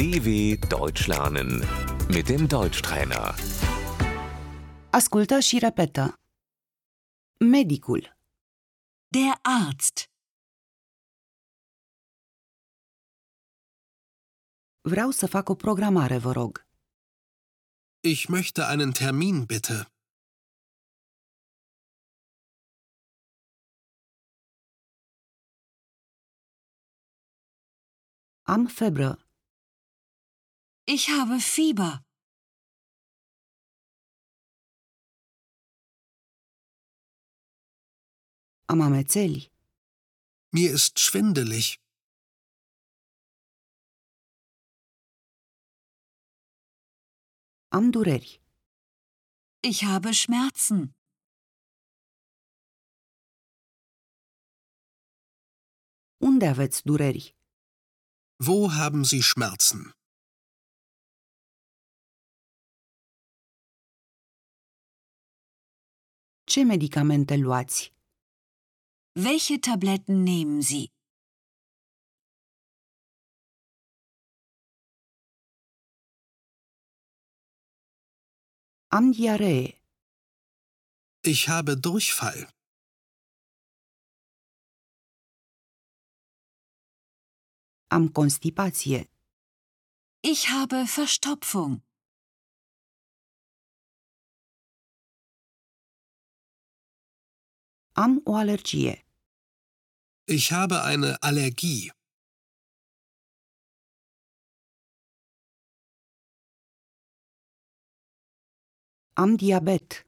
DW Deutsch lernen mit dem Deutschtrainer. Ascultă și repetă. Medicul, Der Arzt. vreau să fac o programare, vă rog. Ich möchte einen Termin, bitte. Am febră. Ich habe Fieber. Mir ist schwindelig. Am dureri. Ich habe Schmerzen. Unde aveți dureri? Wo haben Sie Schmerzen? Ce medicamente luați? Welche Tabletten nehmen Sie? Am diaree. Ich habe Durchfall. Am constipație. Ich habe Verstopfung. Am o alergie. Ich habe eine Allergie. Am diabet.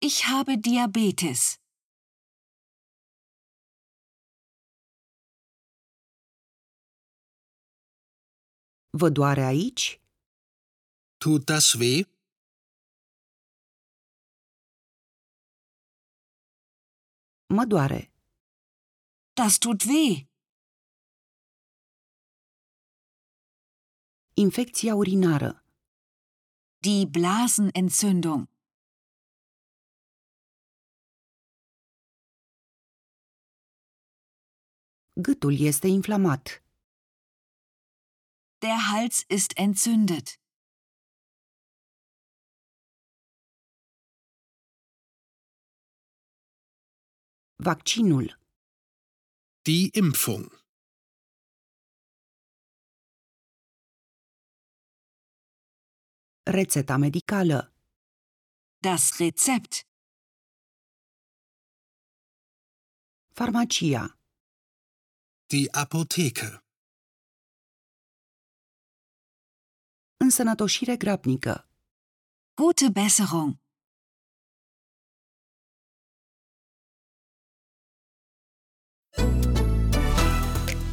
Ich habe Diabetes. Vă doare aici? Tut das weh? Mă doare. Das tut weh. Infecția urinară. Die Blasenentzündung. Gâtul este inflamat. Der Hals ist entzündet. Vaccinul. Die Impfung. Rețeta medicală. Das Rezept. Farmacia. Die Apotheke. Însănătoșire grabnică. Gute Besserung.